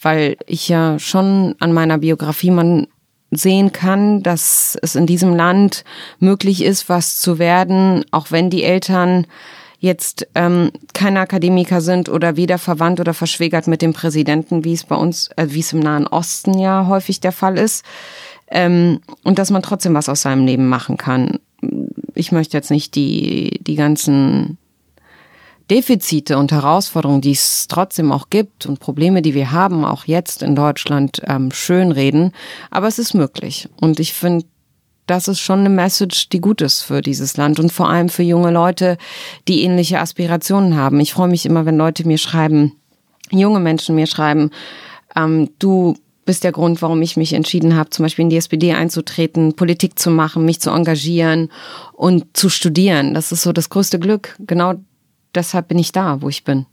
C: Weil ich ja schon an meiner Biografie man sehen kann, dass es in diesem Land möglich ist, was zu werden, auch wenn die Eltern jetzt ähm, keine Akademiker sind oder weder verwandt oder verschwägert mit dem Präsidenten, wie es bei uns, äh, wie es im Nahen Osten ja häufig der Fall ist. Ähm, und dass man trotzdem was aus seinem Leben machen kann. Ich möchte jetzt nicht die, die ganzen Defizite und Herausforderungen, die es trotzdem auch gibt und Probleme, die wir haben, auch jetzt in Deutschland, ähm, schönreden. Aber es ist möglich. Und ich finde, das ist schon eine Message, die gut ist für dieses Land und vor allem für junge Leute, die ähnliche Aspirationen haben. Ich freue mich immer, wenn Leute mir schreiben, junge Menschen mir schreiben, ähm, du bist der Grund, warum ich mich entschieden habe, zum Beispiel in die SPD einzutreten, Politik zu machen, mich zu engagieren und zu studieren. Das ist so das größte Glück. Genau deshalb bin ich da, wo ich bin.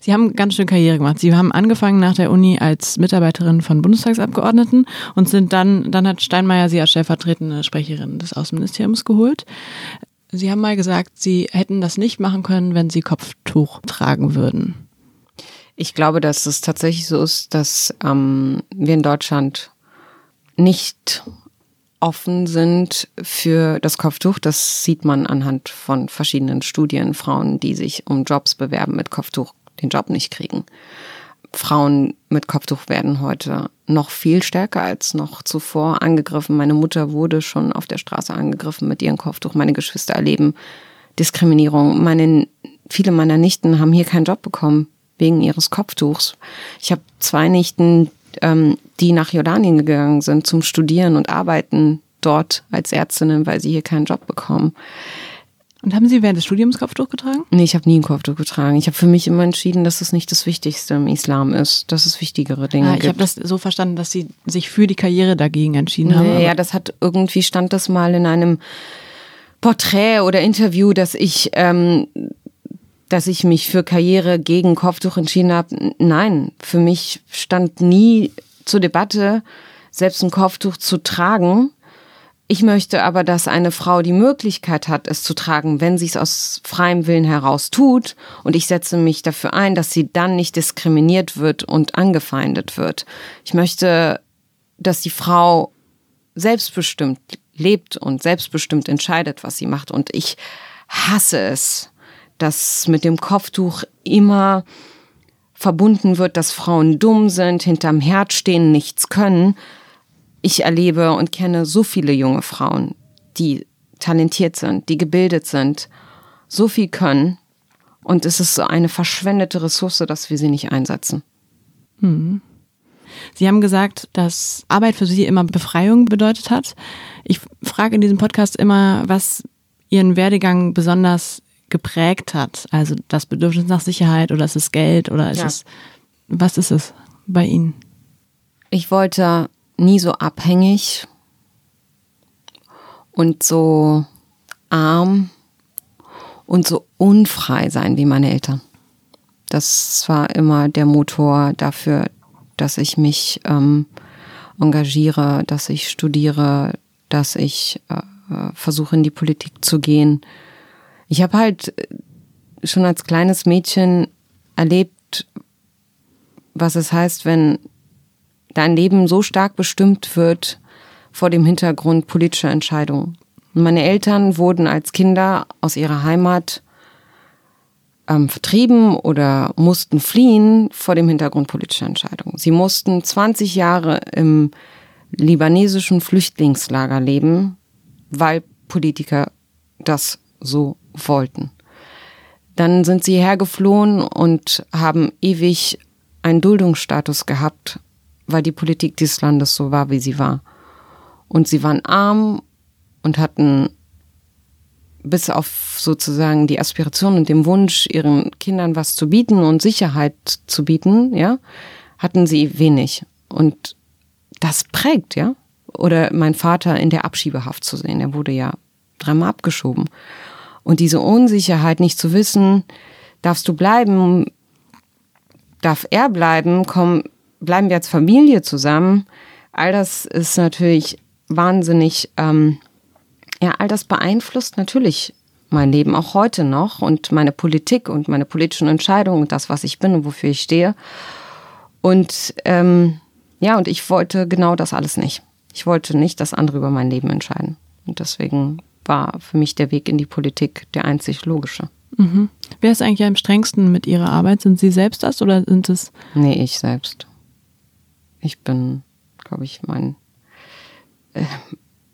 B: Sie haben ganz schön Karriere gemacht. Sie haben angefangen nach der Uni als Mitarbeiterin von Bundestagsabgeordneten und sind dann, dann hat Steinmeier Sie als stellvertretende Sprecherin des Außenministeriums geholt. Sie haben mal gesagt, Sie hätten das nicht machen können, wenn Sie Kopftuch tragen würden.
C: Ich glaube, dass es tatsächlich so ist, dass ähm, wir in Deutschland nicht offen sind für das Kopftuch. Das sieht man anhand von verschiedenen Studien. Frauen, die sich um Jobs bewerben mit Kopftuch, den Job nicht kriegen. Frauen mit Kopftuch werden heute noch viel stärker als noch zuvor angegriffen. Meine Mutter wurde schon auf der Straße angegriffen mit ihrem Kopftuch. Meine Geschwister erleben Diskriminierung. Meine, viele meiner Nichten haben hier keinen Job bekommen wegen ihres Kopftuchs. Ich habe zwei Nichten, ähm, die nach Jordanien gegangen sind zum Studieren und arbeiten dort als Ärztinnen, weil sie hier keinen Job bekommen.
B: Und haben Sie während des Studiums Kopftuch getragen?
C: Nee, ich habe nie ein Kopftuch getragen. Ich habe für mich immer entschieden, dass es nicht das Wichtigste im Islam ist, dass es wichtigere Dinge
B: ah, ich
C: gibt.
B: Ich habe das so verstanden, dass Sie sich für die Karriere dagegen entschieden haben.
C: Ja, das hat irgendwie stand das mal in einem Porträt oder Interview, dass ich ähm, dass ich mich für Karriere gegen Kopftuch entschieden habe. Nein, für mich stand nie zur Debatte, selbst ein Kopftuch zu tragen. Ich möchte aber, dass eine Frau die Möglichkeit hat, es zu tragen, wenn sie es aus freiem Willen heraus tut. Und ich setze mich dafür ein, dass sie dann nicht diskriminiert wird und angefeindet wird. Ich möchte, dass die Frau selbstbestimmt lebt und selbstbestimmt entscheidet, was sie macht. Und ich hasse es, dass mit dem Kopftuch immer verbunden wird, dass Frauen dumm sind, hinterm Herd stehen, nichts können ich erlebe und kenne so viele junge Frauen, die talentiert sind, die gebildet sind, so viel können. Und es ist so eine verschwendete Ressource, dass wir sie nicht einsetzen.
B: Hm. Sie haben gesagt, dass Arbeit für Sie immer Befreiung bedeutet hat. Ich frage in diesem Podcast immer, was Ihren Werdegang besonders geprägt hat. Also das Bedürfnis nach Sicherheit oder ist es Geld oder ist ja. es, was ist es bei Ihnen?
C: Ich wollte nie so abhängig und so arm und so unfrei sein wie meine Eltern. Das war immer der Motor dafür, dass ich mich ähm, engagiere, dass ich studiere, dass ich äh, versuche in die Politik zu gehen. Ich habe halt schon als kleines Mädchen erlebt, was es heißt, wenn dein Leben so stark bestimmt wird vor dem Hintergrund politischer Entscheidungen. Meine Eltern wurden als Kinder aus ihrer Heimat ähm, vertrieben oder mussten fliehen vor dem Hintergrund politischer Entscheidungen. Sie mussten 20 Jahre im libanesischen Flüchtlingslager leben, weil Politiker das so wollten. Dann sind sie hergeflohen und haben ewig einen Duldungsstatus gehabt weil die Politik dieses Landes so war, wie sie war. Und sie waren arm und hatten bis auf sozusagen die Aspiration und den Wunsch, ihren Kindern was zu bieten und Sicherheit zu bieten, ja, hatten sie wenig. Und das prägt, ja. Oder mein Vater in der Abschiebehaft zu sehen, er wurde ja dreimal abgeschoben. Und diese Unsicherheit, nicht zu wissen, darfst du bleiben, darf er bleiben, komm, bleiben wir als Familie zusammen. All das ist natürlich wahnsinnig, ähm, ja, all das beeinflusst natürlich mein Leben auch heute noch und meine Politik und meine politischen Entscheidungen und das, was ich bin und wofür ich stehe. Und ähm, ja, und ich wollte genau das alles nicht. Ich wollte nicht, dass andere über mein Leben entscheiden. Und deswegen war für mich der Weg in die Politik der einzig logische.
B: Mhm. Wer ist eigentlich am strengsten mit Ihrer Arbeit? Sind Sie selbst das oder sind es?
C: Nee, ich selbst. Ich bin, glaube ich, mein, äh,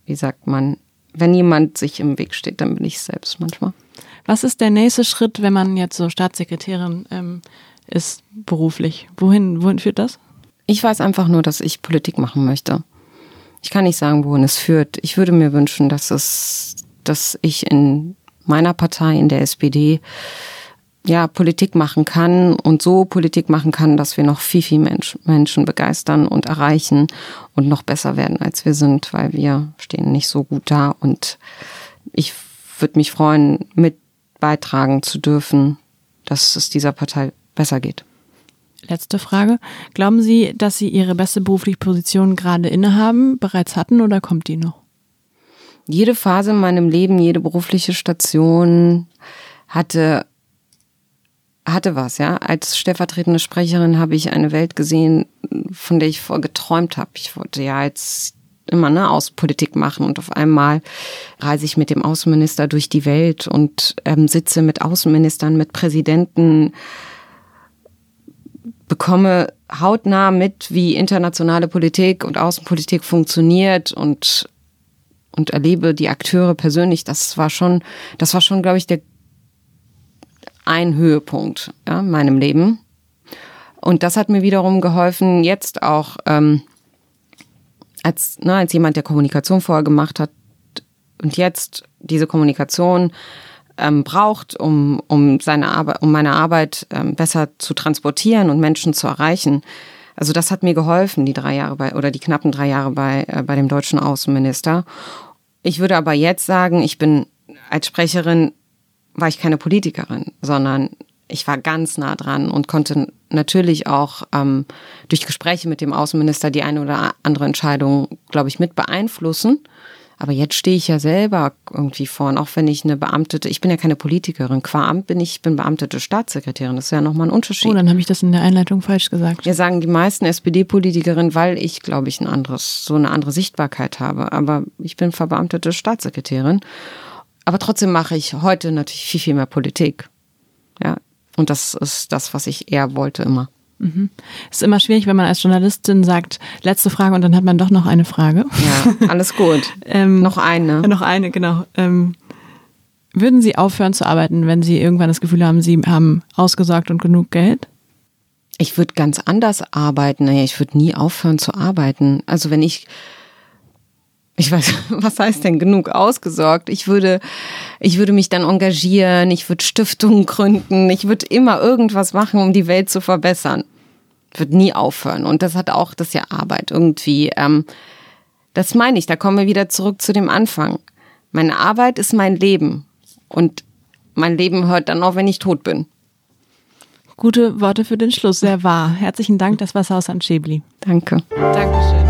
C: wie sagt man, wenn jemand sich im Weg steht, dann bin ich selbst manchmal.
B: Was ist der nächste Schritt, wenn man jetzt so Staatssekretärin ähm, ist beruflich? Wohin, wohin führt das?
C: Ich weiß einfach nur, dass ich Politik machen möchte. Ich kann nicht sagen, wohin es führt. Ich würde mir wünschen, dass es, dass ich in meiner Partei, in der SPD, ja, Politik machen kann und so Politik machen kann, dass wir noch viel, viel Mensch, Menschen begeistern und erreichen und noch besser werden, als wir sind, weil wir stehen nicht so gut da. Und ich würde mich freuen, mit beitragen zu dürfen, dass es dieser Partei besser geht.
B: Letzte Frage. Glauben Sie, dass Sie Ihre beste berufliche Position gerade innehaben, bereits hatten oder kommt die noch?
C: Jede Phase in meinem Leben, jede berufliche Station hatte hatte was, ja. Als stellvertretende Sprecherin habe ich eine Welt gesehen, von der ich vorher geträumt habe. Ich wollte ja jetzt immer ne, Außenpolitik machen und auf einmal reise ich mit dem Außenminister durch die Welt und ähm, sitze mit Außenministern, mit Präsidenten, bekomme hautnah mit, wie internationale Politik und Außenpolitik funktioniert und und erlebe die Akteure persönlich. Das war schon, das war schon, glaube ich, der ein Höhepunkt ja, in meinem Leben. Und das hat mir wiederum geholfen, jetzt auch ähm, als, ne, als jemand, der Kommunikation vorher gemacht hat und jetzt diese Kommunikation ähm, braucht, um, um seine Arbeit, um meine Arbeit ähm, besser zu transportieren und Menschen zu erreichen. Also das hat mir geholfen, die drei Jahre bei oder die knappen drei Jahre bei, äh, bei dem deutschen Außenminister. Ich würde aber jetzt sagen, ich bin als Sprecherin war ich keine Politikerin, sondern ich war ganz nah dran und konnte natürlich auch ähm, durch Gespräche mit dem Außenminister die eine oder andere Entscheidung, glaube ich, mit beeinflussen. Aber jetzt stehe ich ja selber irgendwie vorn, auch wenn ich eine Beamtete, ich bin ja keine Politikerin, qua Amt bin ich, bin beamtete Staatssekretärin, das ist ja nochmal ein Unterschied.
B: Oh, dann habe ich das in der Einleitung falsch gesagt.
C: Ja, sagen die meisten SPD-Politikerinnen, weil ich, glaube ich, ein anderes, so eine andere Sichtbarkeit habe. Aber ich bin verbeamtete Staatssekretärin aber trotzdem mache ich heute natürlich viel, viel mehr Politik. Ja. Und das ist das, was ich eher wollte immer.
B: Mhm. Ist immer schwierig, wenn man als Journalistin sagt, letzte Frage und dann hat man doch noch eine Frage.
C: Ja, alles gut. ähm, noch eine.
B: Noch eine, genau. Ähm, würden Sie aufhören zu arbeiten, wenn Sie irgendwann das Gefühl haben, Sie haben ausgesorgt und genug Geld?
C: Ich würde ganz anders arbeiten. Ich würde nie aufhören zu arbeiten. Also wenn ich ich weiß, was heißt denn genug ausgesorgt? Ich würde, ich würde mich dann engagieren, ich würde Stiftungen gründen, ich würde immer irgendwas machen, um die Welt zu verbessern. Ich würde nie aufhören. Und das hat auch, das ist ja Arbeit irgendwie. Ähm, das meine ich, da kommen wir wieder zurück zu dem Anfang. Meine Arbeit ist mein Leben. Und mein Leben hört dann auch, wenn ich tot bin.
B: Gute Worte für den Schluss, sehr wahr. Herzlichen Dank, das war Sausan Schäbli.
C: Danke.
B: Dankeschön.